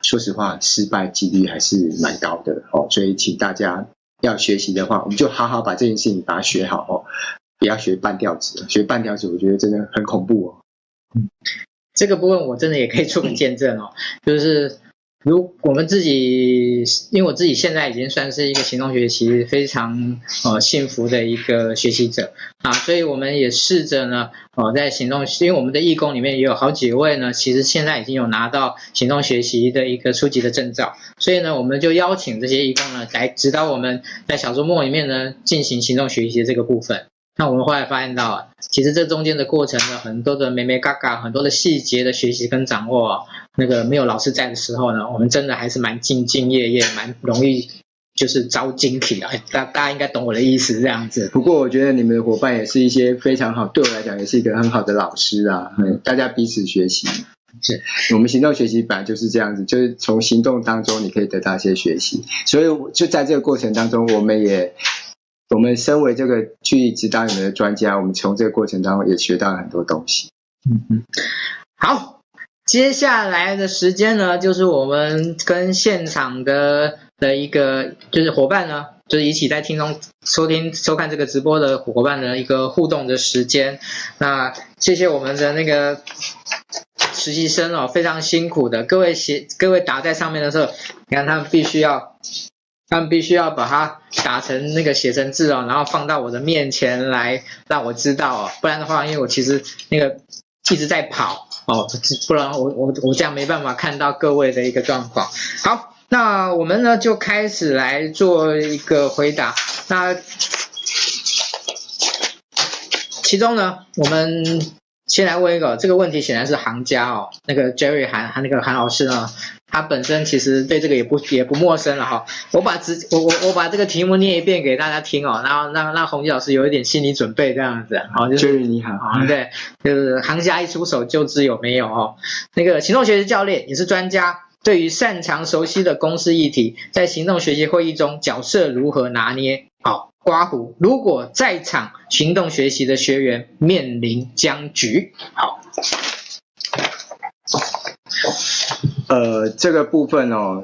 B: 说实话，失败几率还是蛮高的哦，所以请大家要学习的话，我们就好好把这件事情把它学好哦，不要学半吊子，学半吊子我觉得真的很恐怖哦。
A: 嗯，这个部分我真的也可以做个见证哦，就是。如我们自己，因为我自己现在已经算是一个行动学习非常呃幸福的一个学习者啊，所以我们也试着呢，呃，在行动，因为我们的义工里面也有好几位呢，其实现在已经有拿到行动学习的一个初级的证照，所以呢，我们就邀请这些义工呢来指导我们在小周末里面呢进行行动学习这个部分。那我们后来发现到，其实这中间的过程呢，很多的眉眉嘎嘎，很多的细节的学习跟掌握，那个没有老师在的时候呢，我们真的还是蛮兢兢业业，蛮容易就是招精疲的。大大家应该懂我的意思，这样子。
B: 不过我觉得你们的伙伴也是一些非常好，对我来讲也是一个很好的老师啊。嗯，大家彼此学习。
A: 是
B: 我们行动学习本来就是这样子，就是从行动当中你可以得到一些学习，所以就在这个过程当中，我们也。我们身为这个去指导你们的专家，我们从这个过程当中也学到了很多东西。
A: 嗯嗯，好，接下来的时间呢，就是我们跟现场的的一个就是伙伴呢，就是一起在听中收听收看这个直播的伙伴的一个互动的时间。那谢谢我们的那个实习生哦，非常辛苦的，各位写各位打在上面的时候，你看他们必须要。他们必须要把它打成那个写成字哦，然后放到我的面前来让我知道哦，不然的话，因为我其实那个一直在跑哦，不然我我我这样没办法看到各位的一个状况。好，那我们呢就开始来做一个回答。那其中呢，我们先来问一个这个问题，显然是行家哦，那个 Jerry 韩韩那个韩老师呢。他本身其实对这个也不也不陌生了哈，我把直我我我把这个题目念一遍给大家听哦，然后让让宏基老师有一点心理准备这样子，好，就是
B: 你好，
A: 对，就是行家一出手就知有没有哦，那个行动学习教练也是专家，对于擅长熟悉的公司议题，在行动学习会议中角色如何拿捏？好，刮胡，如果在场行动学习的学员面临僵局，好。
B: 呃，这个部分哦，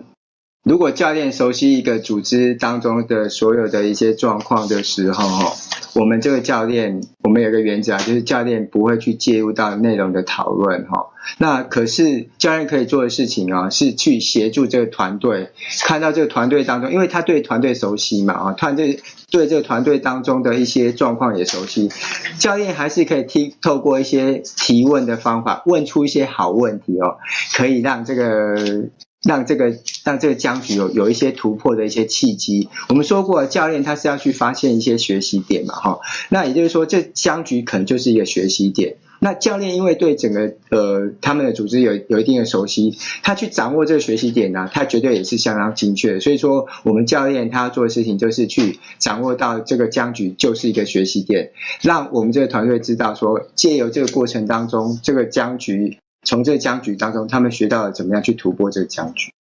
B: 如果教练熟悉一个组织当中的所有的一些状况的时候，哈，我们这个教练，我们有一个原则啊，就是教练不会去介入到内容的讨论，哈。那可是教练可以做的事情啊，是去协助这个团队，看到这个团队当中，因为他对团队熟悉嘛，啊，团队对这个团队当中的一些状况也熟悉，教练还是可以提透过一些提问的方法，问出一些好问题哦，可以让这个让这个让这个僵局有有一些突破的一些契机。我们说过，教练他是要去发现一些学习点嘛，哈，那也就是说，这僵局可能就是一个学习点。那教练因为对整个呃他们的组织有有一定的熟悉，他去掌握这个学习点呢，他绝对也是相当精确。所以说，我们教练他要做的事情就是去掌握到这个僵局就是一个学习点，让我们这个团队知道说，借由这个过程当中，这个僵局从这个僵局当中，他们学到了怎么样去突破这个僵局。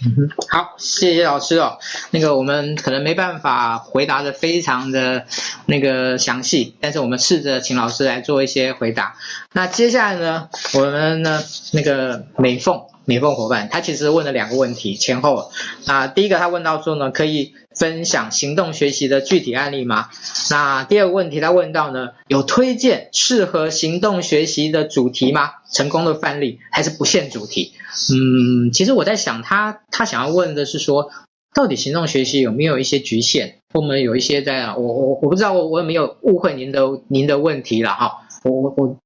A: 嗯，好，谢谢老师哦。那个我们可能没办法回答的非常的那个详细，但是我们试着请老师来做一些回答。那接下来呢，我们呢那个美凤美凤伙伴，他其实问了两个问题前后。那第一个他问到说呢，可以分享行动学习的具体案例吗？那第二个问题他问到呢，有推荐适合行动学习的主题吗？成功的范例还是不限主题？嗯，其实我在想他，他想要问的是说，到底行动学习有没有一些局限？我们有一些在，我我我不知道我我有没有误会您的您的问题了哈。我我我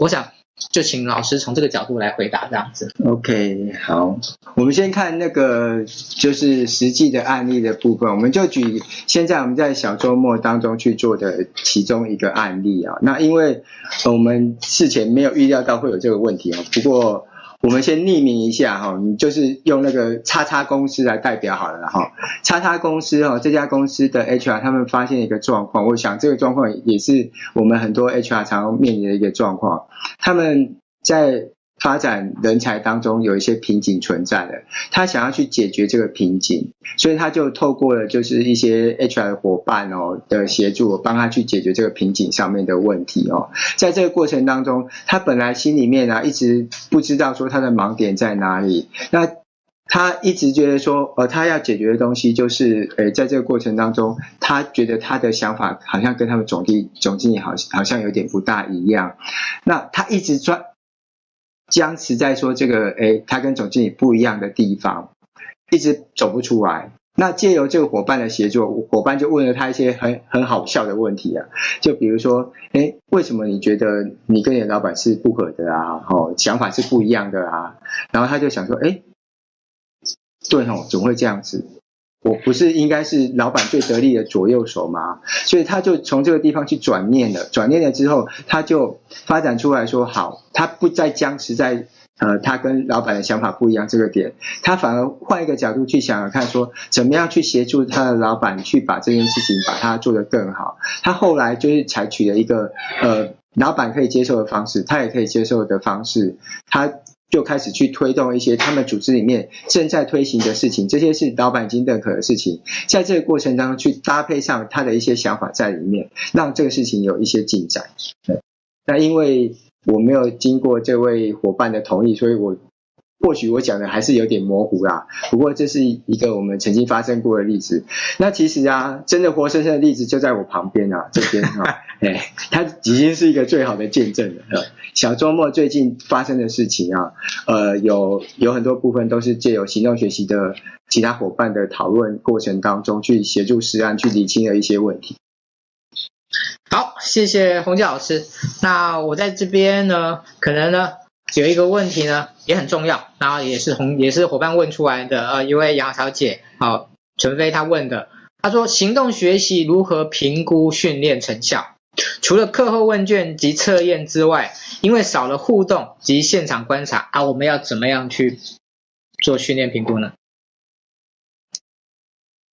A: 我想就请老师从这个角度来回答这样子。
B: OK，好，我们先看那个就是实际的案例的部分，我们就举现在我们在小周末当中去做的其中一个案例啊。那因为我们事前没有预料到会有这个问题啊，不过。我们先匿名一下哈，你就是用那个叉叉公司来代表好了哈。叉叉公司哈，这家公司的 HR 他们发现一个状况，我想这个状况也是我们很多 HR 常面临的一个状况，他们在。发展人才当中有一些瓶颈存在的，他想要去解决这个瓶颈，所以他就透过了就是一些 HR 的伙伴哦的协助，帮他去解决这个瓶颈上面的问题哦。在这个过程当中，他本来心里面啊一直不知道说他的盲点在哪里，那他一直觉得说，呃，他要解决的东西就是，诶，在这个过程当中，他觉得他的想法好像跟他们总经总经理好好像有点不大一样，那他一直专。僵持在说这个，诶，他跟总经理不一样的地方，一直走不出来。那借由这个伙伴的协作，伙伴就问了他一些很很好笑的问题啊，就比如说，诶，为什么你觉得你跟你的老板是不合的啊？哦，想法是不一样的啊？然后他就想说，诶，对哦，怎么会这样子？我不是应该是老板最得力的左右手吗？所以他就从这个地方去转念了，转念了之后，他就发展出来说：好，他不再僵持在呃他跟老板的想法不一样这个点，他反而换一个角度去想想看，说怎么样去协助他的老板去把这件事情把它做得更好。他后来就是采取了一个呃老板可以接受的方式，他也可以接受的方式，他。就开始去推动一些他们组织里面正在推行的事情，这些是老板已经认可的事情，在这个过程当中去搭配上他的一些想法在里面，让这个事情有一些进展。对，那因为我没有经过这位伙伴的同意，所以我。或许我讲的还是有点模糊啦，不过这是一个我们曾经发生过的例子。那其实啊，真的活生生的例子就在我旁边啊，这边啊，哎，它已经是一个最好的见证了。小周末最近发生的事情啊，呃，有有很多部分都是借由行动学习的其他伙伴的讨论过程当中，去协助实案去理清了一些问题。
A: 好，谢谢洪教老师。那我在这边呢，可能呢。有一个问题呢，也很重要，然后也是同也是伙伴问出来的，呃，一位杨小姐，好、哦，陈飞她问的，她说行动学习如何评估训练成效？除了课后问卷及测验之外，因为少了互动及现场观察，啊，我们要怎么样去做训练评估呢？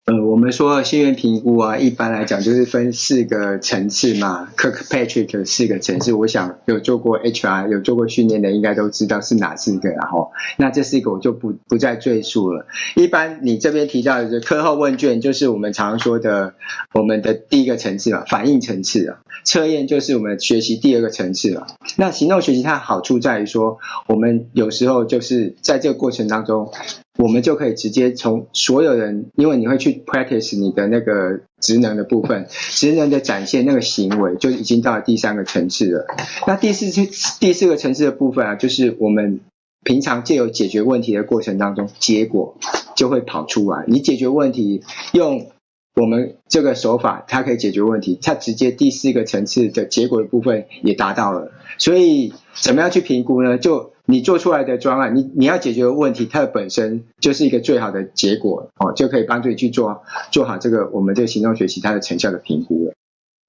B: 呃，我们说训练评估啊，一般来讲就是分四个层次嘛，Kirkpatrick 四个层次。我想有做过 HR 有做过训练的，应该都知道是哪四个，然后那这四个我就不不再赘述了。一般你这边提到的课后问卷，就是我们常说的我们的第一个层次嘛，反应层次啊。测验就是我们学习第二个层次了。那行动学习它的好处在于说，我们有时候就是在这个过程当中。我们就可以直接从所有人，因为你会去 practice 你的那个职能的部分，职能的展现那个行为就已经到了第三个层次了。那第四次第四个层次的部分啊，就是我们平常借由解决问题的过程当中，结果就会跑出来。你解决问题用我们这个手法，它可以解决问题，它直接第四个层次的结果的部分也达到了。所以怎么样去评估呢？就你做出来的专案，你你要解决的问题，它本身就是一个最好的结果哦，就可以帮助你去做做好这个我们这个行动学习它的成效的评估了。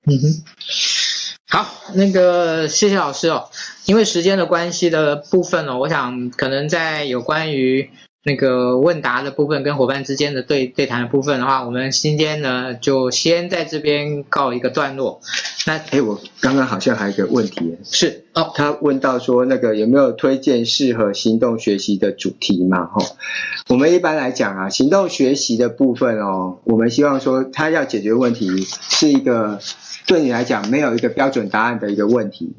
A: 嗯哼，好，那个谢谢老师哦，因为时间的关系的部分呢、哦，我想可能在有关于那个问答的部分跟伙伴之间的对对谈的部分的话，我们今天呢就先在这边告一个段落。那
B: 哎，我刚刚好像还有一个问题，
A: 是哦，
B: 他问到说那个有没有推荐适合行动学习的主题嘛？哈，我们一般来讲啊，行动学习的部分哦，我们希望说他要解决问题是一个对你来讲没有一个标准答案的一个问题。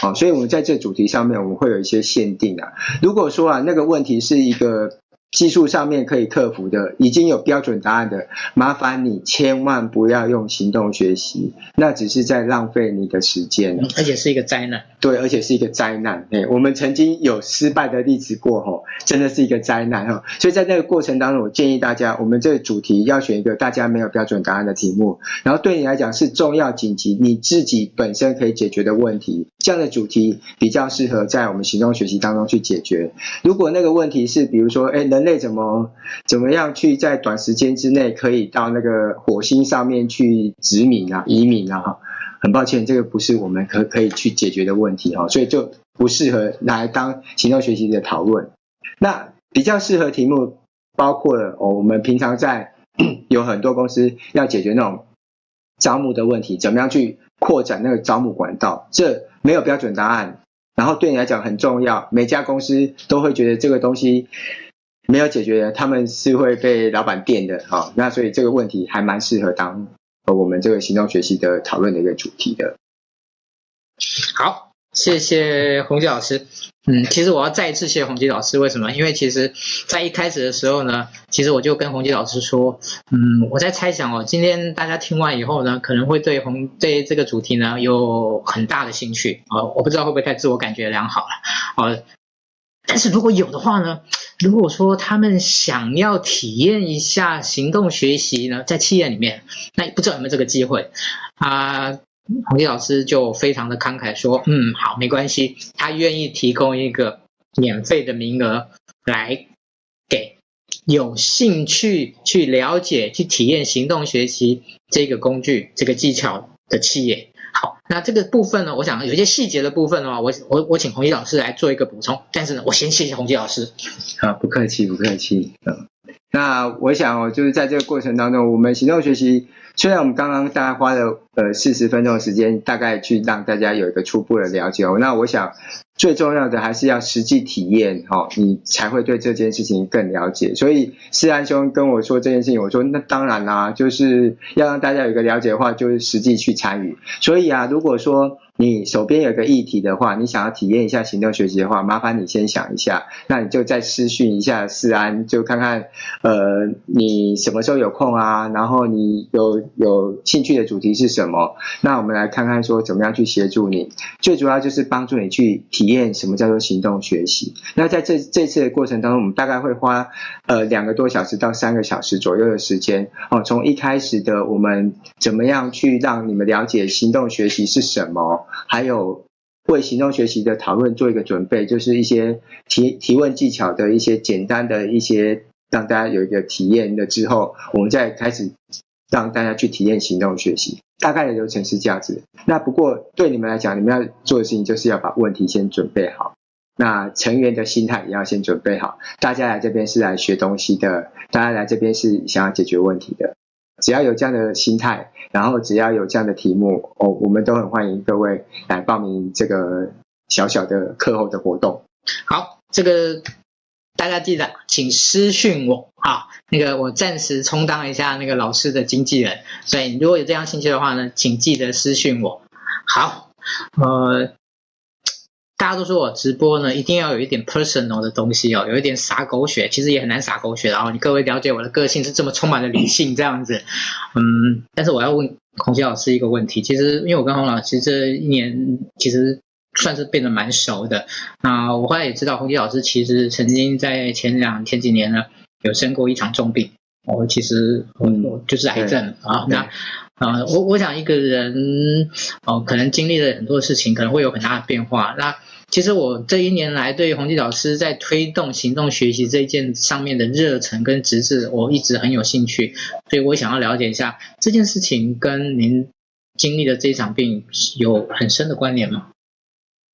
B: 好，所以我们在这主题上面，我们会有一些限定啊。如果说啊，那个问题是一个技术上面可以克服的，已经有标准答案的，麻烦你千万不要用行动学习，那只是在浪费你的时间，
A: 而且是一个灾难。
B: 对，而且是一个灾难。哎，我们曾经有失败的例子过，吼，真的是一个灾难，哈。所以在这个过程当中，我建议大家，我们这个主题要选一个大家没有标准答案的题目，然后对你来讲是重要紧急，你自己本身可以解决的问题，这样的主题比较适合在我们行动学习当中去解决。如果那个问题是，比如说，哎，人类怎么怎么样去在短时间之内可以到那个火星上面去殖民啊、移民啊？很抱歉，这个不是我们可可以去解决的问题哈，所以就不适合拿来当行动学习的讨论。那比较适合题目包括了，我们平常在 有很多公司要解决那种招募的问题，怎么样去扩展那个招募管道？这没有标准答案，然后对你来讲很重要，每家公司都会觉得这个东西。没有解决，他们是会被老板电的，好，那所以这个问题还蛮适合当我们这个行动学习的讨论的一个主题的。
A: 好，谢谢洪基老师。嗯，其实我要再一次谢谢宏基老师，为什么？因为其实在一开始的时候呢，其实我就跟洪基老师说，嗯，我在猜想哦，今天大家听完以后呢，可能会对洪对这个主题呢有很大的兴趣啊，我不知道会不会太自我感觉良好了，啊。但是如果有的话呢？如果说他们想要体验一下行动学习呢，在企业里面，那不知道有没有这个机会啊？洪毅老师就非常的慷慨说：“嗯，好，没关系，他愿意提供一个免费的名额来给有兴趣去了解、去体验行动学习这个工具、这个技巧的企业。”那这个部分呢，我想有一些细节的部分的话，我我我请洪基老师来做一个补充。但是呢，我先谢谢洪基老师。
B: 好，不客气，不客气。嗯，那我想哦，就是在这个过程当中，我们行动学习，虽然我们刚刚大概花了呃四十分钟的时间，大概去让大家有一个初步的了解哦。那我想。最重要的还是要实际体验，哈，你才会对这件事情更了解。所以思安兄跟我说这件事情，我说那当然啦，就是要让大家有个了解的话，就是实际去参与。所以啊，如果说你手边有个议题的话，你想要体验一下行动学习的话，麻烦你先想一下，那你就再私讯一下思安，就看看呃你什么时候有空啊，然后你有有兴趣的主题是什么，那我们来看看说怎么样去协助你。最主要就是帮助你去体验什么叫做行动学习。那在这这次的过程当中，我们大概会花呃两个多小时到三个小时左右的时间哦，从一开始的我们怎么样去让你们了解行动学习是什么。还有为行动学习的讨论做一个准备，就是一些提提问技巧的一些简单的一些，让大家有一个体验了之后，我们再开始让大家去体验行动学习。大概的流程是这样子。那不过对你们来讲，你们要做的事情就是要把问题先准备好，那成员的心态也要先准备好。大家来这边是来学东西的，大家来这边是想要解决问题的。只要有这样的心态，然后只要有这样的题目，哦，我们都很欢迎各位来报名这个小小的课后的活动。
A: 好，这个大家记得，请私讯我啊，那个我暂时充当一下那个老师的经纪人，所以如果有这样兴趣的话呢，请记得私讯我。好，呃。大家都说我直播呢，一定要有一点 personal 的东西哦，有一点洒狗血，其实也很难洒狗血。然后你各位了解我的个性是这么充满了理性这样子，嗯，但是我要问孔杰老师一个问题，其实因为我跟洪老师这一年其实算是变得蛮熟的，那我后来也知道洪杰老师其实曾经在前两前几年呢有生过一场重病，哦，其实我就是癌症啊，那。啊、呃，我我想一个人哦、呃，可能经历了很多事情，可能会有很大的变化。那其实我这一年来对宏基老师在推动行动学习这件上面的热忱跟职志，我一直很有兴趣，所以我想要了解一下这件事情跟您经历的这一场病有很深的关联吗？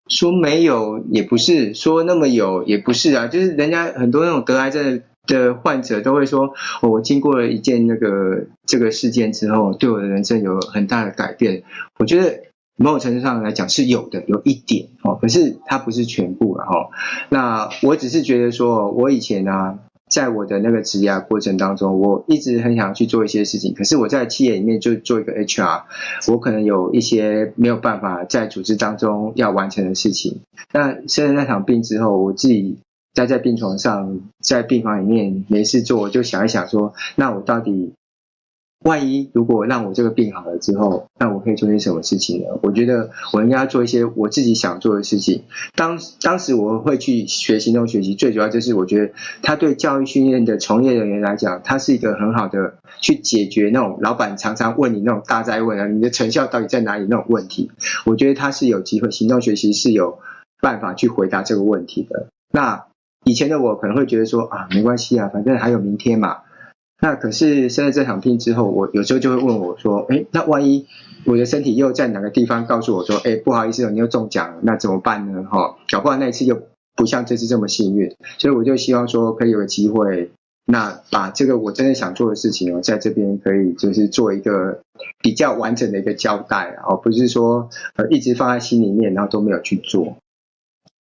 B: 说没有也不是，说那么有也不是啊，就是人家很多那种得癌症的患者都会说，我经过了一件那个这个事件之后，对我的人生有很大的改变。我觉得某种程度上来讲是有的，有一点哦，可是它不是全部了哈。那我只是觉得说，我以前呢、在我的那个职涯过程当中，我一直很想去做一些事情，可是我在企业里面就做一个 HR，我可能有一些没有办法在组织当中要完成的事情。那生了那场病之后，我自己。待在病床上，在病房里面没事做，我就想一想说，那我到底，万一如果让我这个病好了之后，那可以做些什么事情呢？我觉得我应该要做一些我自己想做的事情。当当时我会去学行动学习，最主要就是我觉得他对教育训练的从业人员来讲，他是一个很好的去解决那种老板常常问你那种大哉问啊，你的成效到底在哪里那种问题。我觉得他是有机会，行动学习是有办法去回答这个问题的。那。以前的我可能会觉得说啊，没关系啊，反正还有明天嘛。那可是生了这场病之后，我有时候就会问我说，哎，那万一我的身体又在哪个地方告诉我说，哎，不好意思哦，你又中奖了，那怎么办呢？哈，搞不好那一次又不像这次这么幸运。所以我就希望说，可以有机会，那把这个我真的想做的事情哦，在这边可以就是做一个比较完整的一个交代，而不是说呃一直放在心里面，然后都没有去做。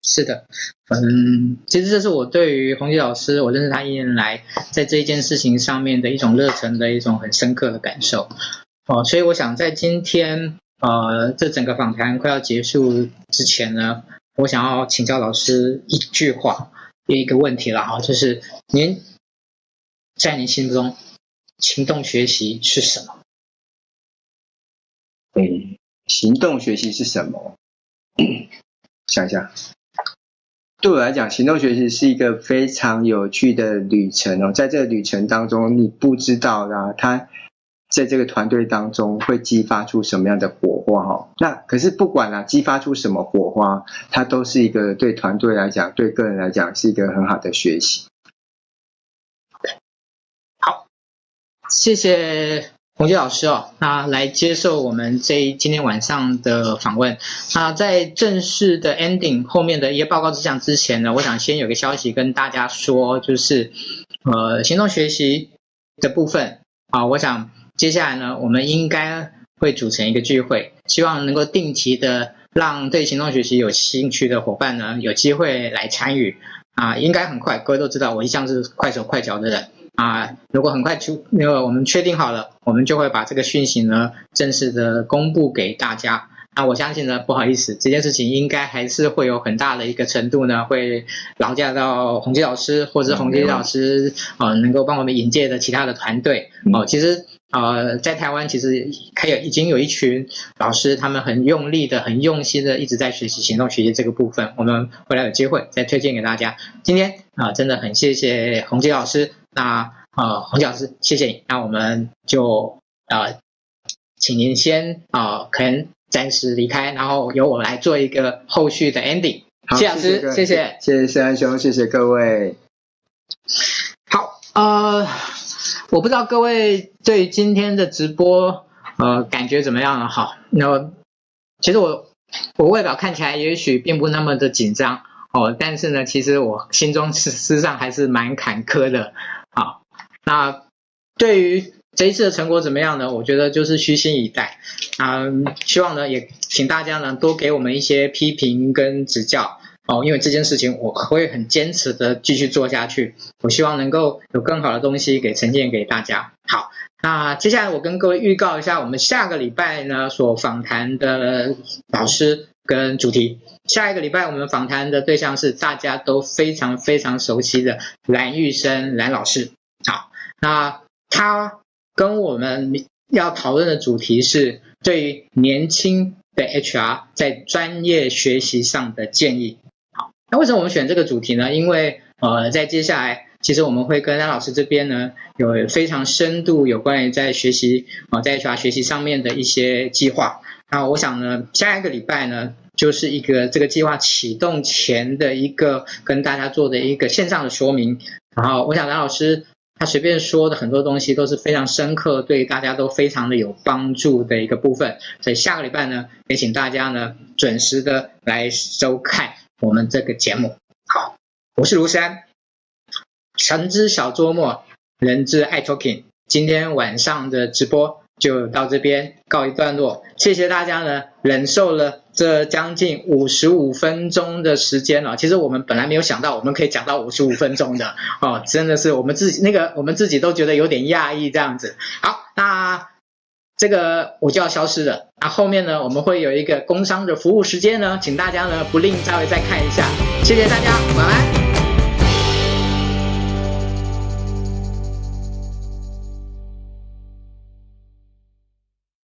A: 是的，嗯，其实这是我对于洪杰老师，我认识他一年来，在这一件事情上面的一种热忱的一种很深刻的感受，哦，所以我想在今天，呃，这整个访谈快要结束之前呢，我想要请教老师一句话，一个问题了哈，就是您在您心中，行动学习是什么？
B: 对，行动学习是什么？想一下。对我来讲，行动学习是一个非常有趣的旅程哦。在这个旅程当中，你不知道啊，他在这个团队当中会激发出什么样的火花哈。那可是不管啊，激发出什么火花，它都是一个对团队来讲，对个人来讲是一个很好的学习。
A: 好，谢谢。宏基老师哦，那来接受我们这今天晚上的访问。那在正式的 ending 后面的一些报告之讲之前呢，我想先有个消息跟大家说，就是呃行动学习的部分啊，我想接下来呢，我们应该会组成一个聚会，希望能够定期的让对行动学习有兴趣的伙伴呢有机会来参与啊，应该很快，各位都知道我一向是快手快脚的人。啊，如果很快就那个我们确定好了，我们就会把这个讯息呢正式的公布给大家。那我相信呢，不好意思，这件事情应该还是会有很大的一个程度呢，会劳驾到洪基老师或者洪基老师啊、呃，能够帮我们引荐的其他的团队哦。其实呃，在台湾其实还有已经有一群老师，他们很用力的、很用心的一直在学习行动学习这个部分。我们未来有机会再推荐给大家。今天啊、呃，真的很谢谢洪基老师。那呃，宏基老师，谢谢你。那我们就呃，请您先啊、呃，可能暂时离开，然后由我来做一个后续的 ending。好，谢谢老师，谢谢，谢谢，
B: 谢谢思安兄，谢谢各位。
A: 好，呃，我不知道各位对今天的直播呃感觉怎么样了？好，那其实我我外表看起来也许并不那么的紧张哦，但是呢，其实我心中事 实上还是蛮坎坷的。那对于这一次的成果怎么样呢？我觉得就是虚心以待。嗯，希望呢也请大家呢多给我们一些批评跟指教哦，因为这件事情我会很坚持的继续做下去。我希望能够有更好的东西给呈现给大家。好，那接下来我跟各位预告一下，我们下个礼拜呢所访谈的老师跟主题。下一个礼拜我们访谈的对象是大家都非常非常熟悉的蓝玉生蓝老师。好，那他跟我们要讨论的主题是对于年轻的 HR 在专业学习上的建议。好，那为什么我们选这个主题呢？因为呃，在接下来其实我们会跟蓝老师这边呢有非常深度有关于在学习啊、在 HR 学习上面的一些计划。那我想呢，下一个礼拜呢。就是一个这个计划启动前的一个跟大家做的一个线上的说明，然后我想蓝老师他随便说的很多东西都是非常深刻，对大家都非常的有帮助的一个部分，所以下个礼拜呢，也请大家呢准时的来收看我们这个节目。好，我是卢山。神之小周末，人之爱 Talking。今天晚上的直播就到这边告一段落，谢谢大家呢，忍受了这将近五十五分钟的时间了。其实我们本来没有想到我们可以讲到五十五分钟的哦，真的是我们自己那个我们自己都觉得有点讶异这样子。好，那。这个我就要消失了，那后面呢，我们会有一个工商的服务时间呢，请大家呢不吝稍微再看一下，谢谢大家，拜拜。